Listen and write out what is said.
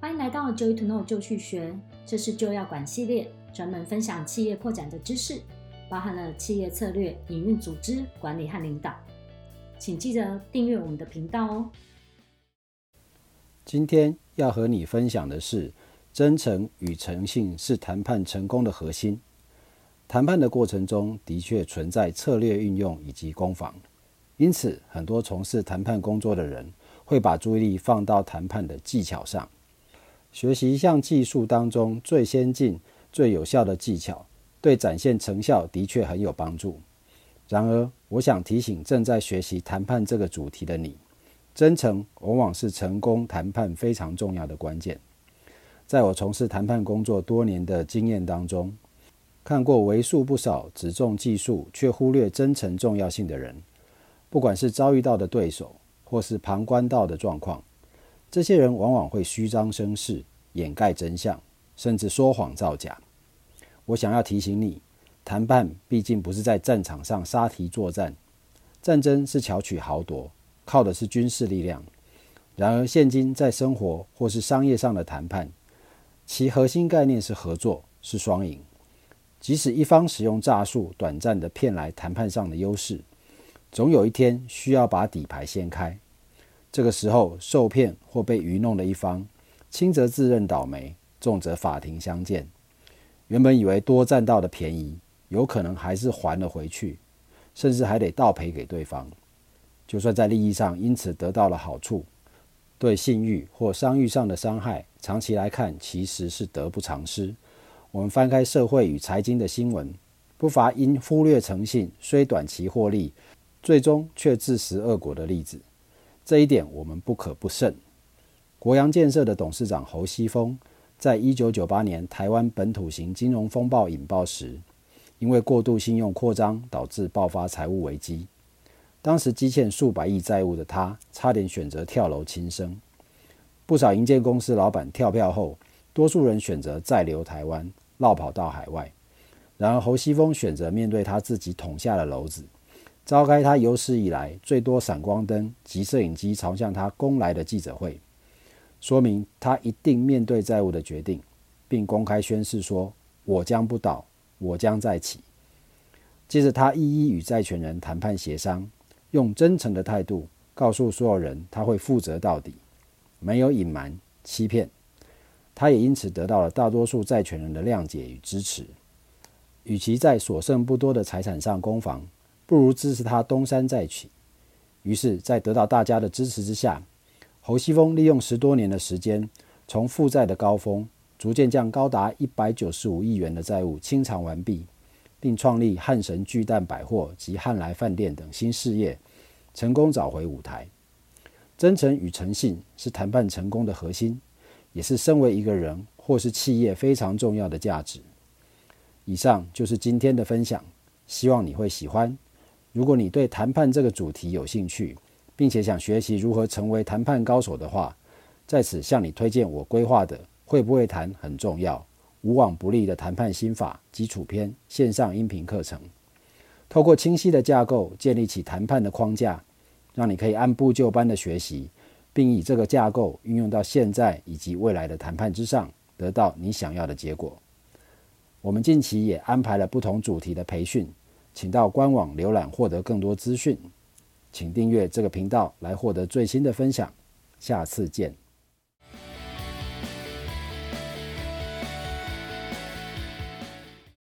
欢迎来到 Joy to Know 就去学，这是就要管系列，专门分享企业扩展的知识，包含了企业策略、营运、组织管理和领导。请记得订阅我们的频道哦。今天要和你分享的是，真诚与诚信是谈判成功的核心。谈判的过程中的确存在策略运用以及攻防，因此很多从事谈判工作的人会把注意力放到谈判的技巧上。学习一项技术当中最先进、最有效的技巧，对展现成效的确很有帮助。然而，我想提醒正在学习谈判这个主题的你，真诚往往是成功谈判非常重要的关键。在我从事谈判工作多年的经验当中，看过为数不少只重技术却忽略真诚重要性的人，不管是遭遇到的对手，或是旁观到的状况。这些人往往会虚张声势、掩盖真相，甚至说谎造假。我想要提醒你，谈判毕竟不是在战场上杀敌作战，战争是巧取豪夺，靠的是军事力量。然而，现今在生活或是商业上的谈判，其核心概念是合作，是双赢。即使一方使用诈术，短暂地骗来谈判上的优势，总有一天需要把底牌掀开。这个时候，受骗或被愚弄的一方，轻则自认倒霉，重则法庭相见。原本以为多占到的便宜，有可能还是还了回去，甚至还得倒赔给对方。就算在利益上因此得到了好处，对信誉或商誉上的伤害，长期来看其实是得不偿失。我们翻开社会与财经的新闻，不乏因忽略诚信，虽短期获利，最终却自食恶果的例子。这一点我们不可不慎。国阳建设的董事长侯西峰，在一九九八年台湾本土型金融风暴引爆时，因为过度信用扩张，导致爆发财务危机。当时积欠数百亿债务的他，差点选择跳楼轻生。不少营建公司老板跳票后，多数人选择再留台湾，落跑到海外。然而侯西峰选择面对他自己捅下的篓子。召开他有史以来最多闪光灯及摄影机朝向他攻来的记者会，说明他一定面对债务的决定，并公开宣誓说：“我将不倒，我将再起。”接着，他一一与债权人谈判协商，用真诚的态度告诉所有人他会负责到底，没有隐瞒欺骗。他也因此得到了大多数债权人的谅解与支持。与其在所剩不多的财产上攻防，不如支持他东山再起。于是，在得到大家的支持之下，侯西峰利用十多年的时间，从负债的高峰，逐渐将高达一百九十五亿元的债务清偿完毕，并创立汉神巨蛋百货及汉来饭店等新事业，成功找回舞台。真诚与诚信是谈判成功的核心，也是身为一个人或是企业非常重要的价值。以上就是今天的分享，希望你会喜欢。如果你对谈判这个主题有兴趣，并且想学习如何成为谈判高手的话，在此向你推荐我规划的“会不会谈很重要，无往不利的谈判心法基础篇”线上音频课程。透过清晰的架构建立起谈判的框架，让你可以按部就班的学习，并以这个架构运用到现在以及未来的谈判之上，得到你想要的结果。我们近期也安排了不同主题的培训。请到官网浏览，获得更多资讯。请订阅这个频道来获得最新的分享。下次见。